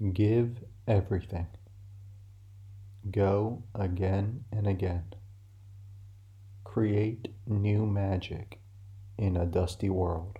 Give everything. Go again and again. Create new magic in a dusty world.